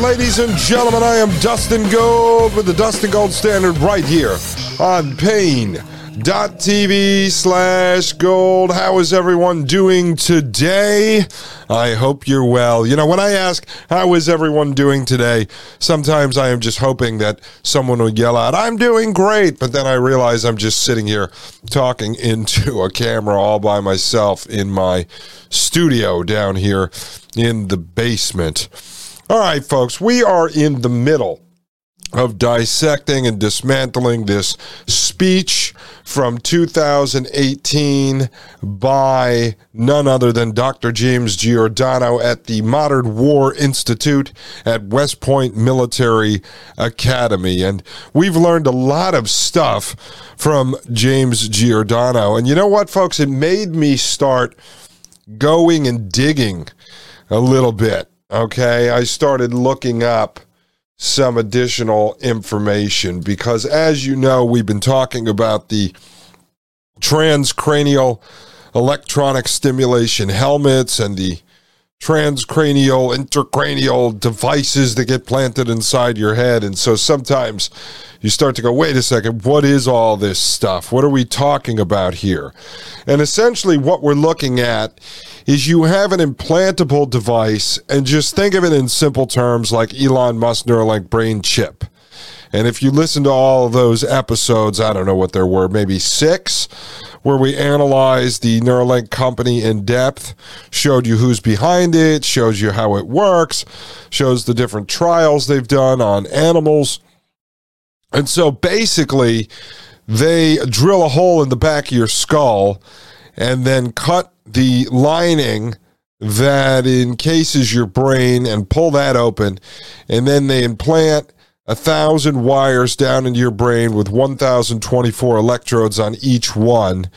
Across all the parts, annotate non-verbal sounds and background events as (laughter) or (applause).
Ladies and gentlemen, I am Dustin Gold with the Dustin Gold Standard right here on Paine.tv slash gold. How is everyone doing today? I hope you're well. You know, when I ask, how is everyone doing today? Sometimes I am just hoping that someone will yell out, I'm doing great. But then I realize I'm just sitting here talking into a camera all by myself in my studio down here in the basement. All right, folks, we are in the middle of dissecting and dismantling this speech from 2018 by none other than Dr. James Giordano at the Modern War Institute at West Point Military Academy. And we've learned a lot of stuff from James Giordano. And you know what, folks? It made me start going and digging a little bit. Okay. I started looking up some additional information because, as you know, we've been talking about the transcranial electronic stimulation helmets and the transcranial, intracranial devices that get planted inside your head. And so sometimes you start to go, wait a second, what is all this stuff? What are we talking about here? And essentially, what we're looking at is you have an implantable device, and just think of it in simple terms like Elon Musk Neuralink brain chip. And if you listen to all those episodes, I don't know what there were, maybe six, where we analyzed the Neuralink company in depth, showed you who's behind it, shows you how it works, shows the different trials they've done on animals. And so basically, they drill a hole in the back of your skull and then cut the lining that encases your brain and pull that open. And then they implant a thousand wires down into your brain with 1,024 electrodes on each one.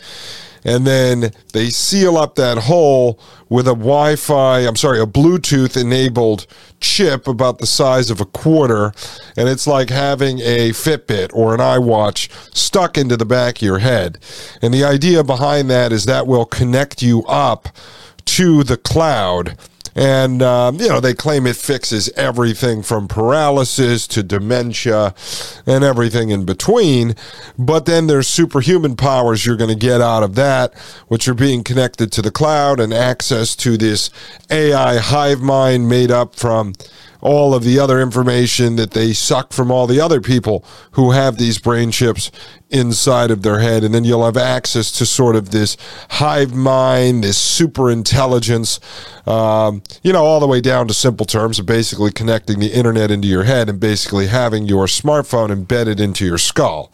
And then they seal up that hole with a Wi Fi, I'm sorry, a Bluetooth enabled chip about the size of a quarter. And it's like having a Fitbit or an iWatch stuck into the back of your head. And the idea behind that is that will connect you up to the cloud and, um, you know, they claim it fixes everything from paralysis to dementia and everything in between. But then there's superhuman powers you're going to get out of that, which are being connected to the cloud and access to this AI hive mind made up from all of the other information that they suck from all the other people who have these brain chips inside of their head. And then you'll have access to sort of this hive mind, this super intelligence, um, you know, all the way down to simple terms of basically connecting the internet into your head and basically having your smartphone embedded into your skull.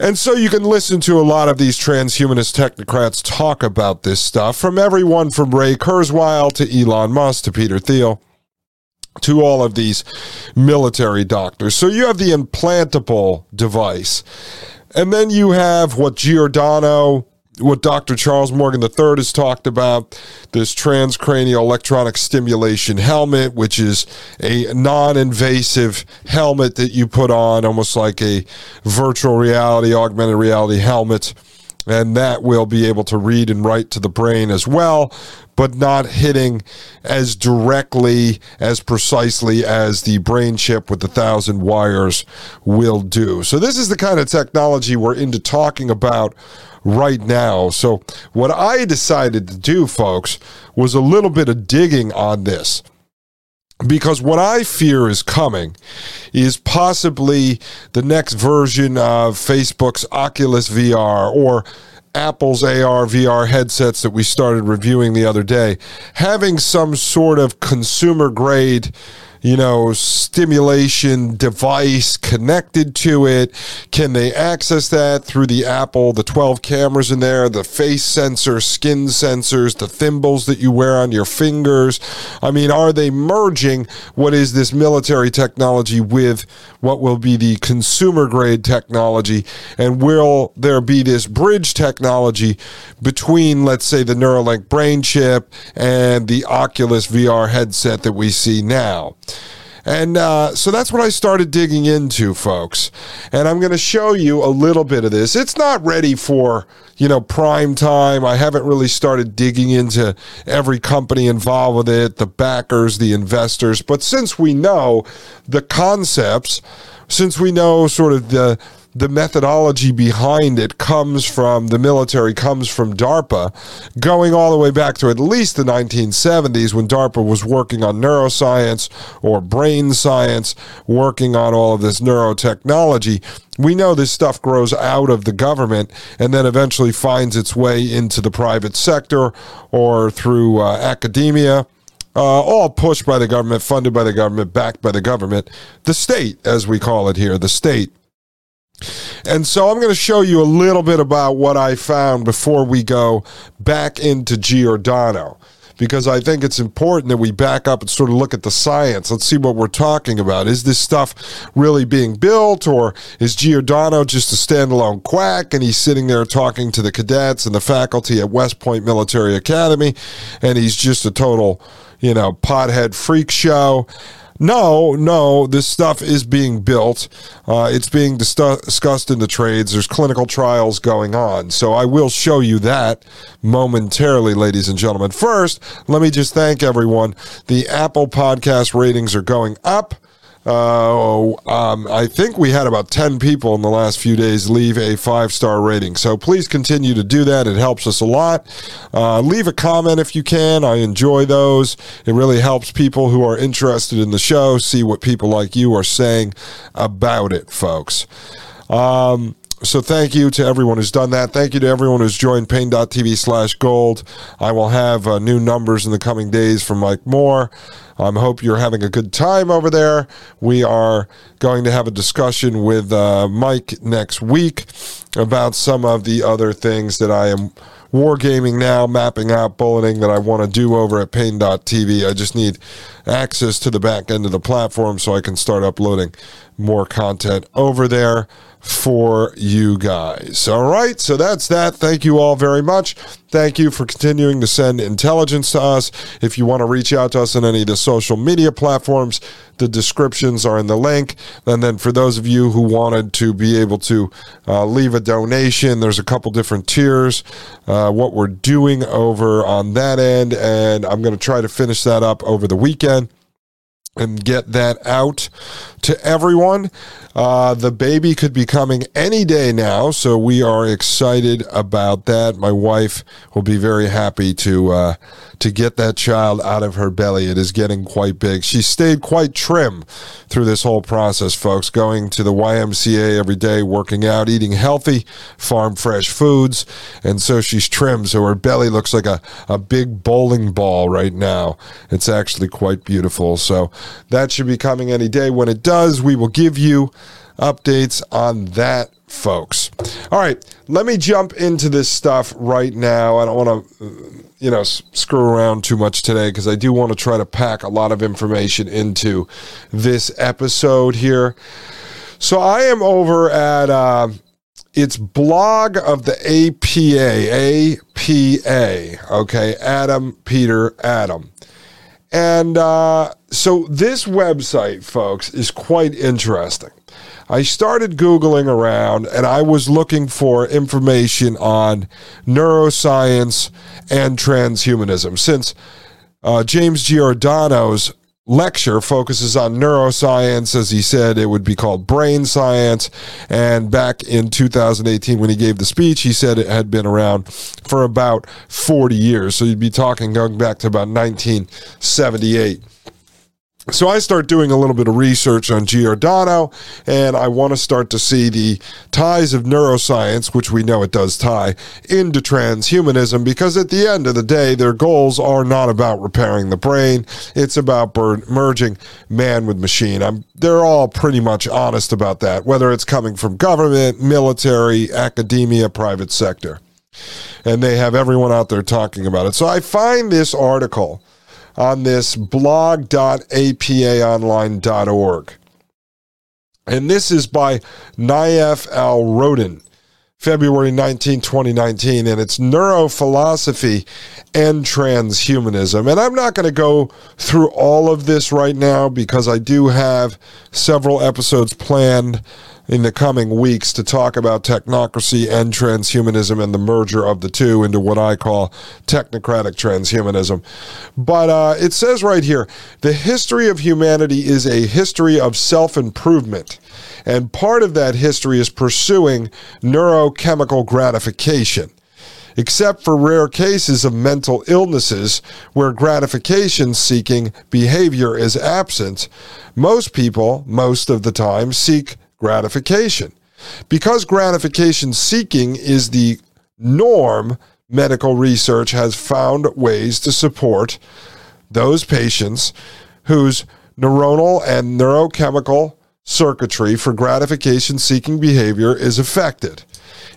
And so you can listen to a lot of these transhumanist technocrats talk about this stuff from everyone from Ray Kurzweil to Elon Musk to Peter Thiel to all of these military doctors. So you have the implantable device. And then you have what Giordano, what Dr. Charles Morgan III has talked about this transcranial electronic stimulation helmet, which is a non invasive helmet that you put on, almost like a virtual reality, augmented reality helmet and that will be able to read and write to the brain as well, but not hitting as directly, as precisely as the brain chip with the thousand wires will do. So, this is the kind of technology we're into talking about right now. So, what I decided to do, folks, was a little bit of digging on this because what I fear is coming is possibly the next version of Facebook's Oculus VR or Apple's AR VR headsets that we started reviewing the other day, having some sort of consumer grade you know, stimulation device connected to it? Can they access that through the Apple, the 12 cameras in there, the face sensor, skin sensors, the thimbles that you wear on your fingers? I mean, are they merging what is this military technology with what will be the consumer grade technology? And will there be this bridge technology between, let's say, the Neuralink brain chip and the Oculus VR headset that we see now? And uh, so that's what I started digging into, folks. And I'm going to show you a little bit of this. It's not ready for, you know, prime time. I haven't really started digging into every company involved with it, the backers, the investors. But since we know the concepts, since we know sort of the the methodology behind it comes from the military, comes from DARPA, going all the way back to at least the 1970s when DARPA was working on neuroscience or brain science, working on all of this neurotechnology. We know this stuff grows out of the government and then eventually finds its way into the private sector or through uh, academia. Uh, all pushed by the government, funded by the government, backed by the government, the state, as we call it here, the state. And so I'm going to show you a little bit about what I found before we go back into Giordano because I think it's important that we back up and sort of look at the science. Let's see what we're talking about. Is this stuff really being built, or is Giordano just a standalone quack and he's sitting there talking to the cadets and the faculty at West Point Military Academy and he's just a total, you know, pothead freak show? No, no, this stuff is being built. Uh, it's being dis- discussed in the trades. There's clinical trials going on. So I will show you that momentarily, ladies and gentlemen. First, let me just thank everyone. The Apple podcast ratings are going up. Uh, um, I think we had about 10 people in the last few days leave a five star rating. So please continue to do that. It helps us a lot. Uh, leave a comment if you can. I enjoy those. It really helps people who are interested in the show see what people like you are saying about it, folks. Um, so thank you to everyone who's done that. Thank you to everyone who's joined paine.tv slash gold. I will have uh, new numbers in the coming days from Mike Moore. I um, hope you're having a good time over there. We are going to have a discussion with uh, Mike next week about some of the other things that I am wargaming now, mapping out bulleting that I want to do over at paine.tv. I just need access to the back end of the platform so I can start uploading more content over there for you guys. All right, so that's that. Thank you all very much. Thank you for continuing to send intelligence to us. If you want to reach out to us on any of the social media platforms, the descriptions are in the link. And then for those of you who wanted to be able to uh, leave a donation, there's a couple different tiers. Uh, what we're doing over on that end, and I'm going to try to finish that up over the weekend and get that out to everyone. Uh, the baby could be coming any day now, so we are excited about that. My wife will be very happy to uh, to get that child out of her belly. It is getting quite big. She stayed quite trim through this whole process, folks. Going to the YMCA every day, working out, eating healthy, farm fresh foods, and so she's trim. So her belly looks like a a big bowling ball right now. It's actually quite beautiful. So that should be coming any day. When it does, we will give you updates on that, folks. All right, let me jump into this stuff right now. I don't want to, you know, screw around too much today because I do want to try to pack a lot of information into this episode here. So I am over at uh, it's blog of the APA, APA, okay, Adam Peter Adam. And uh, so this website, folks, is quite interesting. I started Googling around and I was looking for information on neuroscience and transhumanism. Since uh, James Giordano's lecture focuses on neuroscience. As he said, it would be called brain science. And back in 2018, when he gave the speech, he said it had been around for about 40 years. So you'd be talking going back to about 1978. So I start doing a little bit of research on Giordano, and I want to start to see the ties of neuroscience, which we know it does tie, into transhumanism, because at the end of the day, their goals are not about repairing the brain. It's about merging man with machine. I'm, they're all pretty much honest about that, whether it's coming from government, military, academia, private sector. And they have everyone out there talking about it. So I find this article on this blog.apaonline.org. And this is by Nayef Al-Rodhan, February 19, 2019, and it's neurophilosophy and transhumanism. And I'm not going to go through all of this right now because I do have several episodes planned in the coming weeks to talk about technocracy and transhumanism and the merger of the two into what I call technocratic transhumanism. But uh, it says right here the history of humanity is a history of self improvement. And part of that history is pursuing neurochemical gratification except for rare cases of mental illnesses where gratification seeking behavior is absent, most people, most of the time, seek gratification. Because gratification seeking is the norm, medical research has found ways to support those patients whose neuronal and neurochemical circuitry for gratification seeking behavior is affected.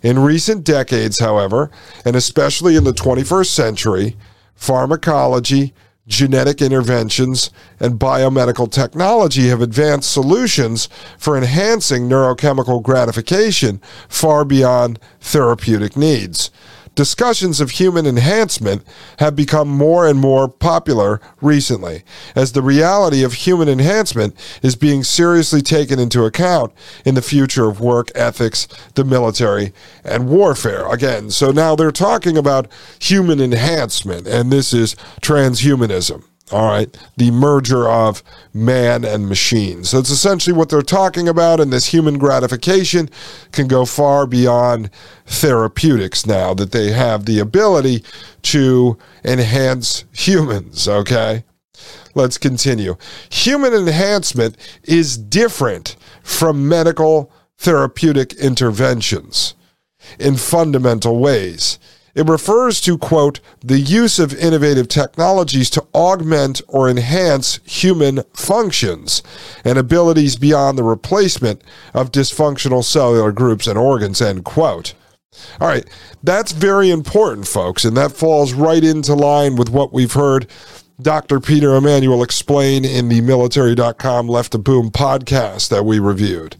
In recent decades, however, and especially in the 21st century, pharmacology, genetic interventions, and biomedical technology have advanced solutions for enhancing neurochemical gratification far beyond therapeutic needs discussions of human enhancement have become more and more popular recently, as the reality of human enhancement is being seriously taken into account in the future of work ethics, the military, and warfare. Again, so now they're talking about human enhancement, and this is transhumanism. All right, the merger of man and machine. So it's essentially what they're talking about, and this human gratification can go far beyond therapeutics now that they have the ability to enhance humans. Okay, let's continue. Human enhancement is different from medical therapeutic interventions in fundamental ways. It refers to, quote, the use of innovative technologies to augment or enhance human functions and abilities beyond the replacement of dysfunctional cellular groups and organs, end quote. All right, that's very important, folks, and that falls right into line with what we've heard Dr. Peter Emanuel explain in the military.com Left of Boom podcast that we reviewed,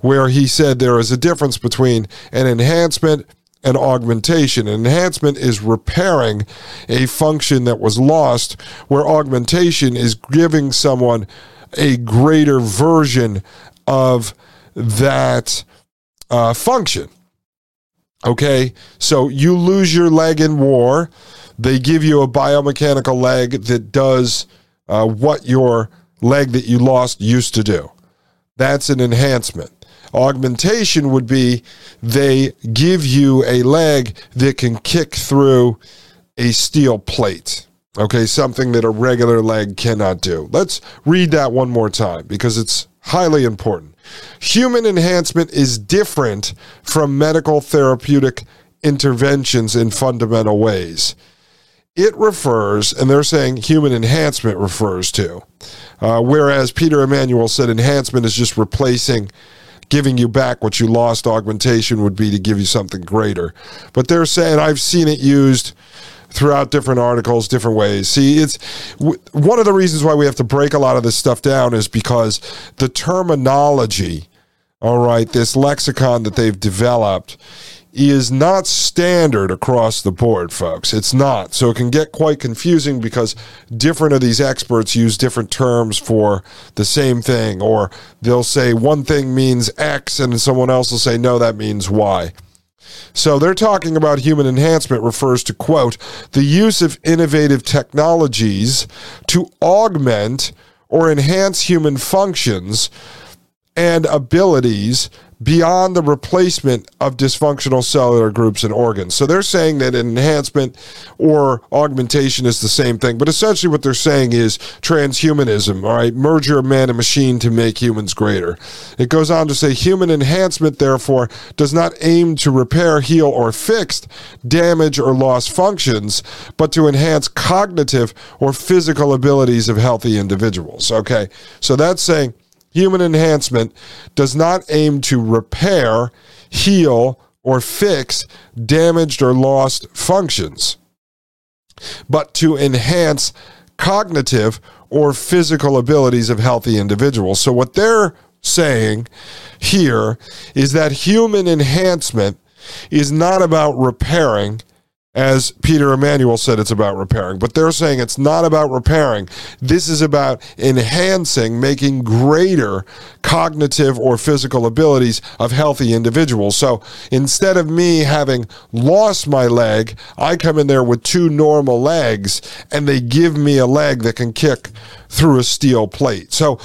where he said there is a difference between an enhancement and augmentation. An enhancement is repairing a function that was lost, where augmentation is giving someone a greater version of that uh, function. Okay, so you lose your leg in war, they give you a biomechanical leg that does uh, what your leg that you lost used to do. That's an enhancement. Augmentation would be they give you a leg that can kick through a steel plate. Okay, something that a regular leg cannot do. Let's read that one more time because it's highly important. Human enhancement is different from medical therapeutic interventions in fundamental ways. It refers, and they're saying human enhancement refers to, uh, whereas Peter Emanuel said enhancement is just replacing giving you back what you lost. Augmentation would be to give you something greater. But they're saying I've seen it used throughout different articles, different ways. See, it's w- one of the reasons why we have to break a lot of this stuff down is because the terminology, all right, this lexicon that they've developed is not standard across the board, folks. It's not. So it can get quite confusing because different of these experts use different terms for the same thing, or they'll say one thing means X and someone else will say, no, that means Y. So they're talking about human enhancement refers to, quote, the use of innovative technologies to augment or enhance human functions and abilities beyond the replacement of dysfunctional cellular groups and organs. So they're saying that enhancement or augmentation is the same thing, but essentially what they're saying is transhumanism, all right, merger of man and machine to make humans greater. It goes on to say human enhancement, therefore, does not aim to repair, heal, or fix damage or lost functions, but to enhance cognitive or physical abilities of healthy individuals. Okay, so that's saying human enhancement does not aim to repair, heal, or fix damaged or lost functions, but to enhance cognitive or physical abilities of healthy individuals. So, what they're saying here is that human enhancement is not about repairing as Peter Emanuel said, it's about repairing. But they're saying it's not about repairing. This is about enhancing, making greater cognitive or physical abilities of healthy individuals. So instead of me having lost my leg, I come in there with two normal legs and they give me a leg that can kick through a steel plate. So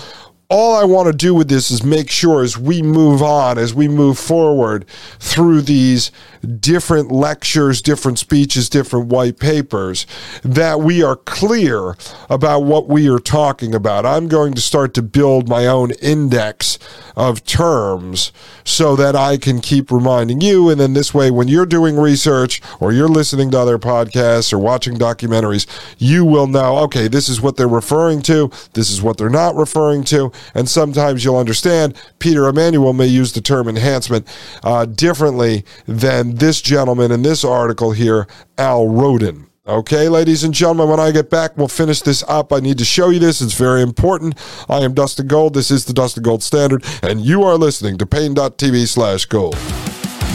all I want to do with this is make sure as we move on, as we move forward through these different lectures, different speeches, different white papers, that we are clear about what we are talking about. I'm going to start to build my own index of terms so that I can keep reminding you. And then this way, when you're doing research or you're listening to other podcasts or watching documentaries, you will know, okay, this is what they're referring to, this is what they're not referring to and sometimes you'll understand Peter Emanuel may use the term enhancement uh, differently than this gentleman in this article here, Al-Rodhan. Okay, ladies and gentlemen, when I get back, we'll finish this up. I need to show you this. It's very important. I am Dustin Gold. This is the Dustin Gold Standard, and you are listening to Paine.tv slash gold.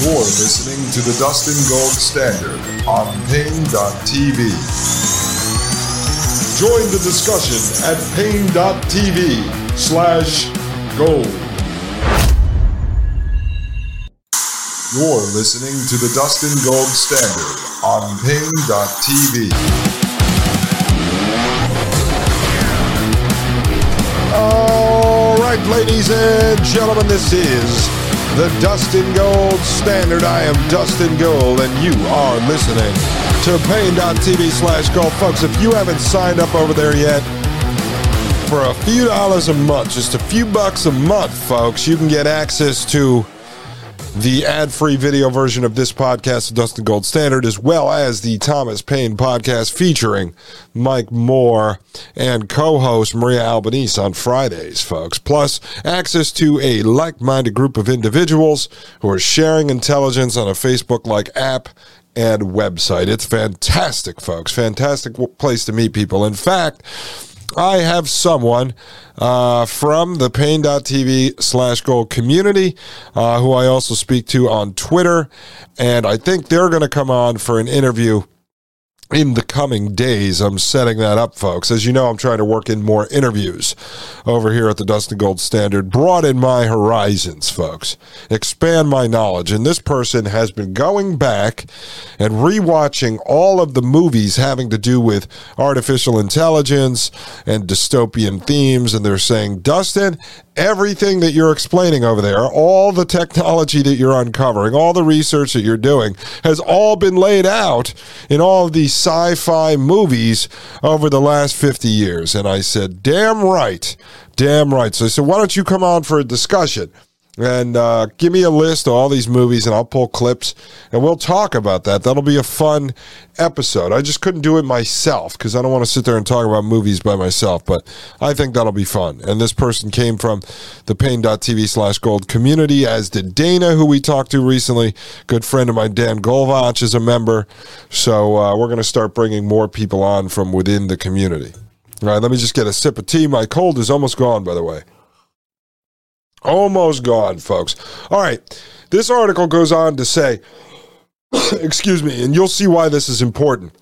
You're listening to the Dustin Gold Standard on Paine.tv. Join the discussion at Paine.tv slash gold. You're listening to the Dustin Gold Standard on Paine.tv. All right, ladies and gentlemen, this is the Dustin Gold Standard. I am Dustin Gold, and you are listening to Paine.tv slash gold. Folks, if you haven't signed up over there yet, for a few dollars a month, just a few bucks a month, folks, you can get access to the ad free video version of this podcast, the Dustin Gold Standard, as well as the Thomas Paine podcast featuring Mike Moore and co host Maria Albanese on Fridays, folks. Plus, access to a like minded group of individuals who are sharing intelligence on a Facebook like app and website. It's fantastic, folks. Fantastic place to meet people. In fact, I have someone uh, from the Paine.tv slash gold community uh, who I also speak to on Twitter. And I think they're going to come on for an interview in the coming days. I'm setting that up, folks. As you know, I'm trying to work in more interviews over here at the Dustin Gold Standard, broaden my horizons, folks, expand my knowledge. And this person has been going back and rewatching all of the movies having to do with artificial intelligence and dystopian themes. And they're saying, Dustin, everything that you're explaining over there, all the technology that you're uncovering, all the research that you're doing has all been laid out in all of these sci fi movies over the last 50 years. And I said, damn right. Damn right. So I said, why don't you come on for a discussion? And uh, give me a list of all these movies and I'll pull clips and we'll talk about that. That'll be a fun episode. I just couldn't do it myself because I don't want to sit there and talk about movies by myself, but I think that'll be fun. And this person came from the paine.tv slash gold community, as did Dana, who we talked to recently. Good friend of mine, Dan Golvach, is a member. So uh, we're going to start bringing more people on from within the community. All right, let me just get a sip of tea. My cold is almost gone, by the way. Almost gone, folks. All right. This article goes on to say, (coughs) excuse me, and you'll see why this is important.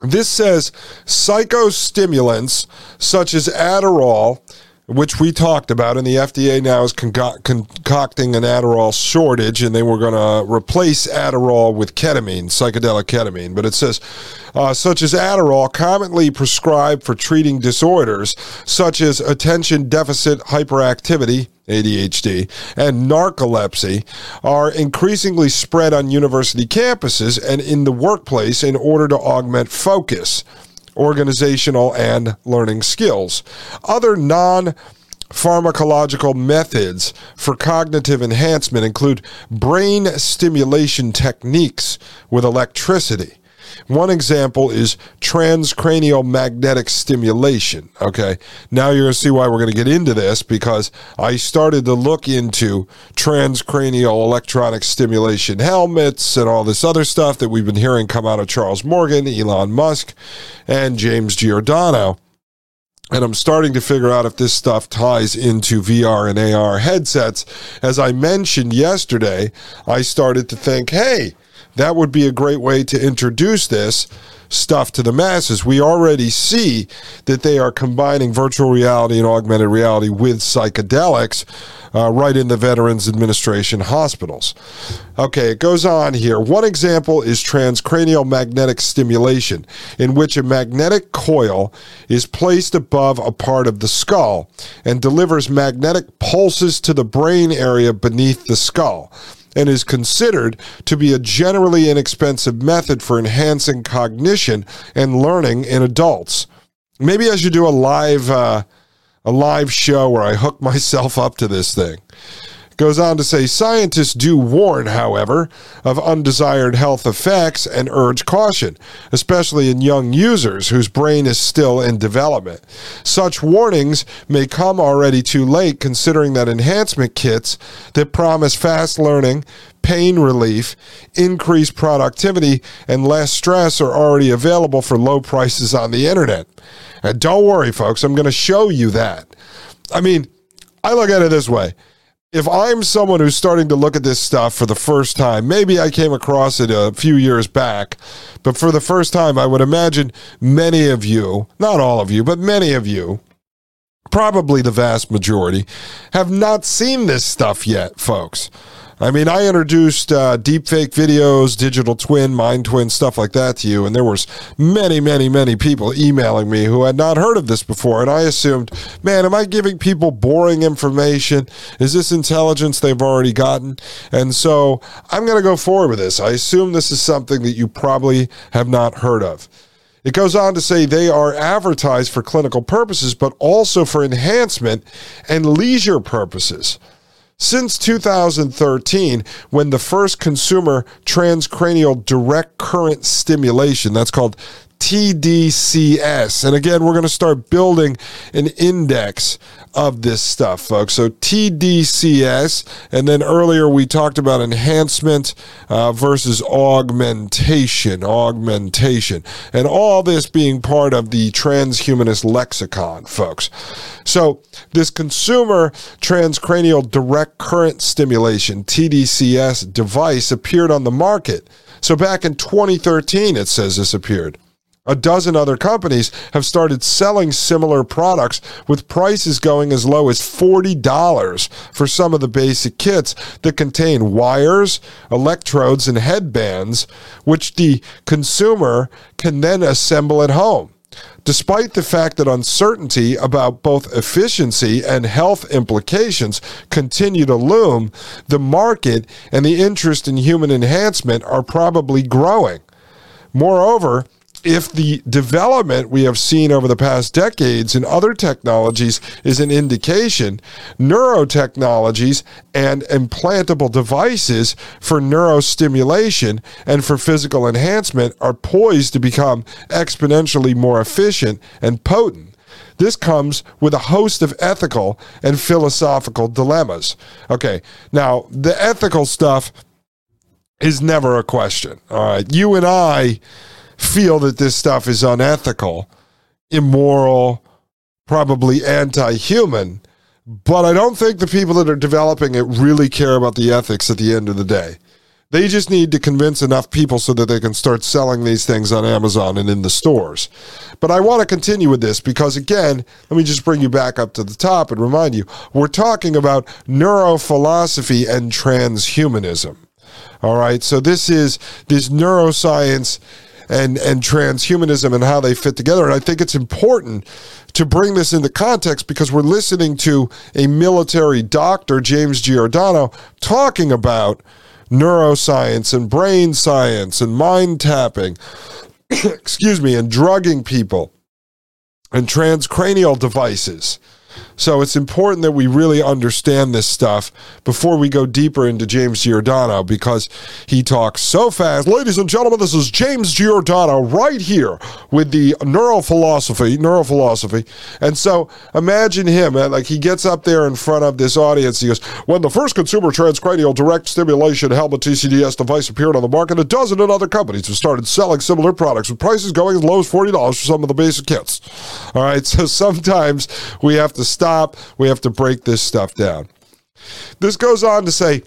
This says psychostimulants such as Adderall, which we talked about, and the FDA now is conco- concocting an Adderall shortage, and they were going to replace Adderall with ketamine, psychedelic ketamine. But it says, uh, such as Adderall, commonly prescribed for treating disorders such as attention deficit hyperactivity, ADHD, and narcolepsy are increasingly spread on university campuses and in the workplace in order to augment focus organizational, and learning skills. Other non pharmacological methods for cognitive enhancement include brain stimulation techniques with electricity one example is transcranial magnetic stimulation. Okay. Now you're going to see why we're going to get into this because I started to look into transcranial electronic stimulation helmets and all this other stuff that we've been hearing come out of Charles Morgan, Elon Musk, and James Giordano. And I'm starting to figure out if this stuff ties into VR and AR headsets. As I mentioned yesterday, I started to think, hey, that would be a great way to introduce this stuff to the masses. We already see that they are combining virtual reality and augmented reality with psychedelics uh, right in the Veterans Administration hospitals. Okay, it goes on here. One example is transcranial magnetic stimulation, in which a magnetic coil is placed above a part of the skull and delivers magnetic pulses to the brain area beneath the skull and is considered to be a generally inexpensive method for enhancing cognition and learning in adults. Maybe I should do a live uh, a live show where I hook (laughs) myself up to this thing. Goes on to say scientists do warn, however, of undesired health effects and urge caution, especially in young users whose brain is still in development. Such warnings may come already too late, considering that enhancement kits that promise fast learning, pain relief, increased productivity, and less stress are already available for low prices on the internet. And don't worry, folks, I'm going to show you that. I mean, I look at it this way if I'm someone who's starting to look at this stuff for the first time, maybe I came across it a few years back, but for the first time, I would imagine many of you, not all of you, but many of you, probably the vast majority, have not seen this stuff yet, folks. I mean, I introduced uh, deepfake videos, digital twin, mind twin, stuff like that to you, and there was many, many, many people emailing me who had not heard of this before, and I assumed, man, am I giving people boring information? Is this intelligence they've already gotten? And so I'm going to go forward with this. I assume this is something that you probably have not heard of. It goes on to say they are advertised for clinical purposes, but also for enhancement and leisure purposes. Since 2013, when the first consumer transcranial direct current stimulation, that's called TDCS. And again, we're going to start building an index of this stuff, folks. So TDCS, and then earlier we talked about enhancement uh, versus augmentation, augmentation, and all this being part of the transhumanist lexicon, folks. So this consumer transcranial direct current stimulation, TDCS device appeared on the market. So back in 2013, it says this appeared. A dozen other companies have started selling similar products with prices going as low as $40 for some of the basic kits that contain wires, electrodes, and headbands, which the consumer can then assemble at home. Despite the fact that uncertainty about both efficiency and health implications continue to loom, the market and the interest in human enhancement are probably growing. Moreover, if the development we have seen over the past decades in other technologies is an indication, neurotechnologies and implantable devices for neurostimulation and for physical enhancement are poised to become exponentially more efficient and potent. This comes with a host of ethical and philosophical dilemmas. Okay, now the ethical stuff is never a question. All right, you and I feel that this stuff is unethical, immoral, probably anti human. But I don't think the people that are developing it really care about the ethics at the end of the day. They just need to convince enough people so that they can start selling these things on Amazon and in the stores. But I want to continue with this because, again, let me just bring you back up to the top and remind you we're talking about neurophilosophy and transhumanism. All right, so this is this neuroscience and and transhumanism and how they fit together. And I think it's important to bring this into context because we're listening to a military doctor, James Giordano, talking about neuroscience and brain science and mind tapping, (coughs) excuse me, and drugging people and transcranial devices. So it's important that we really understand this stuff before we go deeper into James Giordano because he talks so fast. Ladies and gentlemen, this is James Giordano right here with the neurophilosophy, neurophilosophy. And so imagine him, uh, like he gets up there in front of this audience. He goes, when the first consumer transcranial direct stimulation helmet TCDS device appeared on the market, a dozen and other companies have started selling similar products with prices going as low as $40 for some of the basic kits. All right, (laughs) so sometimes we have to stop stop. We have to break this stuff down. This goes on to say,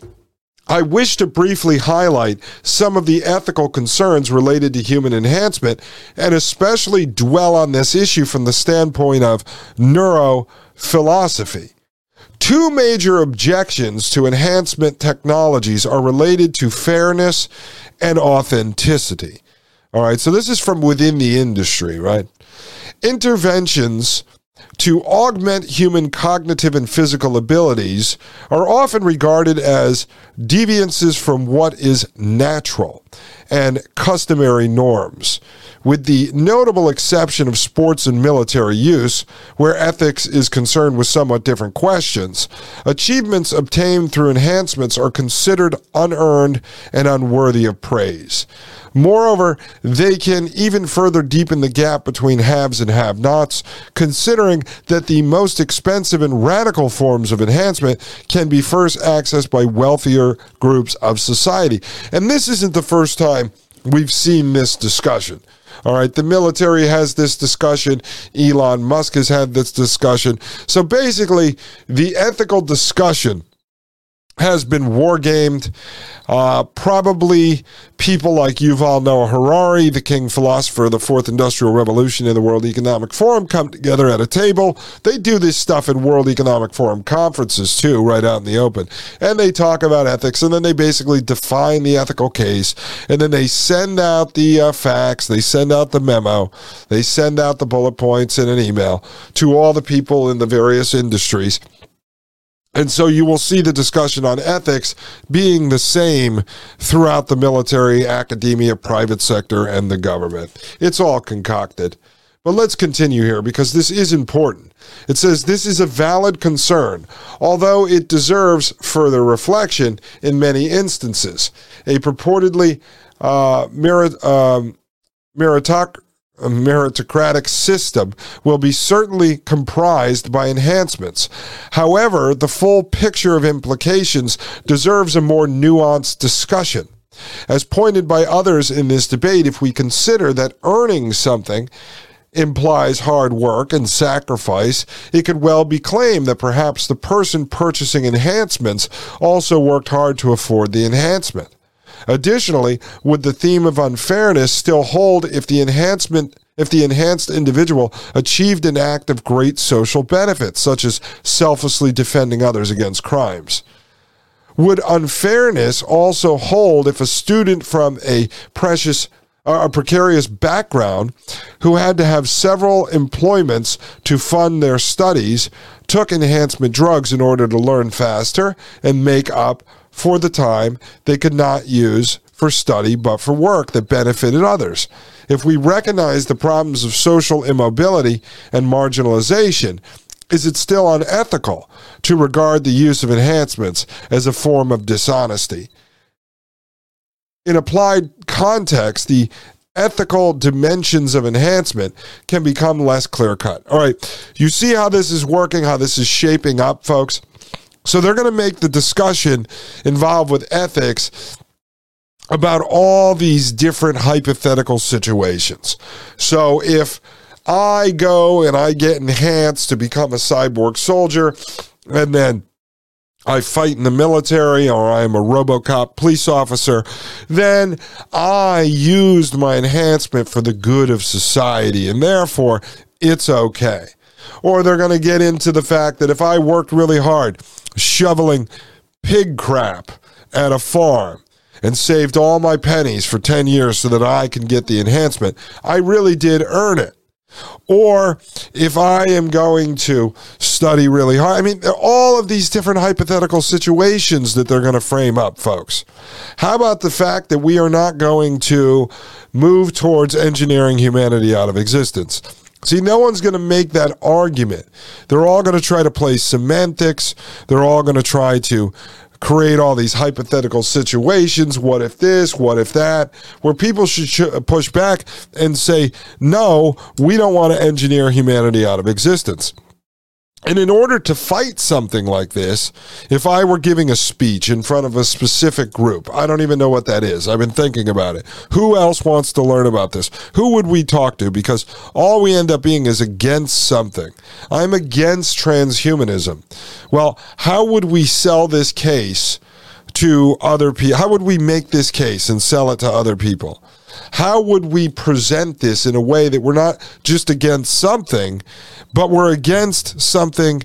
I wish to briefly highlight some of the ethical concerns related to human enhancement and especially dwell on this issue from the standpoint of neurophilosophy. Two major objections to enhancement technologies are related to fairness and authenticity. All right, so this is from within the industry, right? Interventions to augment human cognitive and physical abilities are often regarded as deviances from what is natural and customary norms, with the notable exception of sports and military use, where ethics is concerned with somewhat different questions. Achievements obtained through enhancements are considered unearned and unworthy of praise. Moreover, they can even further deepen the gap between haves and have nots, considering that the most expensive and radical forms of enhancement can be first accessed by wealthier groups of society. And this isn't the first time we've seen this discussion. All right, the military has this discussion. Elon Musk has had this discussion. So basically, the ethical discussion has been wargamed. Uh, probably people like Yuval Noah Harari, the king philosopher of the fourth industrial revolution in the World Economic Forum, come together at a table. They do this stuff in World Economic Forum conferences too, right out in the open. And they talk about ethics and then they basically define the ethical case. And then they send out the uh, facts, they send out the memo, they send out the bullet points in an email to all the people in the various industries and so you will see the discussion on ethics being the same throughout the military, academia, private sector, and the government. It's all concocted. But let's continue here because this is important. It says this is a valid concern, although it deserves further reflection in many instances. A purportedly uh, merit, um, meritocratic system will be certainly comprised by enhancements. However, the full picture of implications deserves a more nuanced discussion. As pointed by others in this debate, if we consider that earning something implies hard work and sacrifice, it could well be claimed that perhaps the person purchasing enhancements also worked hard to afford the enhancement. Additionally, would the theme of unfairness still hold if the enhancement if the enhanced individual achieved an act of great social benefit, such as selflessly defending others against crimes? Would unfairness also hold if a student from a precious a precarious background who had to have several employments to fund their studies took enhancement drugs in order to learn faster and make up for the time they could not use for study but for work that benefited others. If we recognize the problems of social immobility and marginalization, is it still unethical to regard the use of enhancements as a form of dishonesty? In applied context, the ethical dimensions of enhancement can become less clear cut. All right, you see how this is working, how this is shaping up, folks? So they're going to make the discussion involved with ethics about all these different hypothetical situations. So if I go and I get enhanced to become a cyborg soldier, and then I fight in the military or I'm a Robocop police officer, then I used my enhancement for the good of society and therefore it's okay. Or they're going to get into the fact that if I worked really hard shoveling pig crap at a farm and saved all my pennies for 10 years so that I can get the enhancement, I really did earn it. Or if I am going to study really hard, I mean, all of these different hypothetical situations that they're going to frame up, folks. How about the fact that we are not going to move towards engineering humanity out of existence? See, no one's going to make that argument. They're all going to try to play semantics. They're all going to try to create all these hypothetical situations. What if this? What if that? Where people should push back and say, no, we don't want to engineer humanity out of existence. And in order to fight something like this, if I were giving a speech in front of a specific group, I don't even know what that is. I've been thinking about it. Who else wants to learn about this? Who would we talk to? Because all we end up being is against something. I'm against transhumanism. Well, how would we sell this case to other people? How would we make this case and sell it to other people? How would we present this in a way that we're not just against something, but we're against something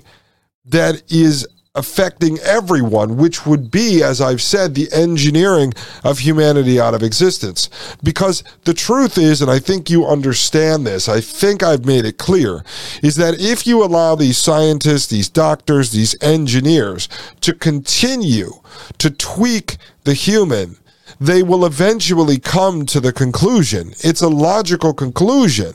that is affecting everyone, which would be, as I've said, the engineering of humanity out of existence. Because the truth is, and I think you understand this, I think I've made it clear, is that if you allow these scientists, these doctors, these engineers to continue to tweak the human, they will eventually come to the conclusion, it's a logical conclusion,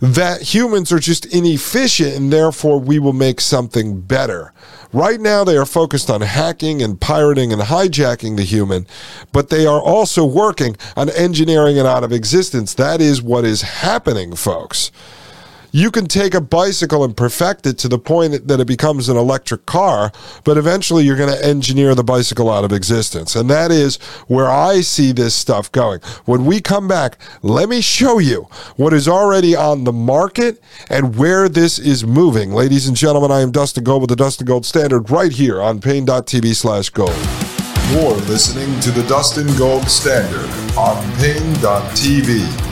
that humans are just inefficient and therefore we will make something better. Right now, they are focused on hacking and pirating and hijacking the human, but they are also working on engineering it out of existence. That is what is happening, folks you can take a bicycle and perfect it to the point that it becomes an electric car, but eventually you're going to engineer the bicycle out of existence. And that is where I see this stuff going. When we come back, let me show you what is already on the market and where this is moving. Ladies and gentlemen, I am Dustin Gold with the Dustin Gold Standard right here on Paine.tv slash gold. You're listening to the Dustin Gold Standard on Paine.tv.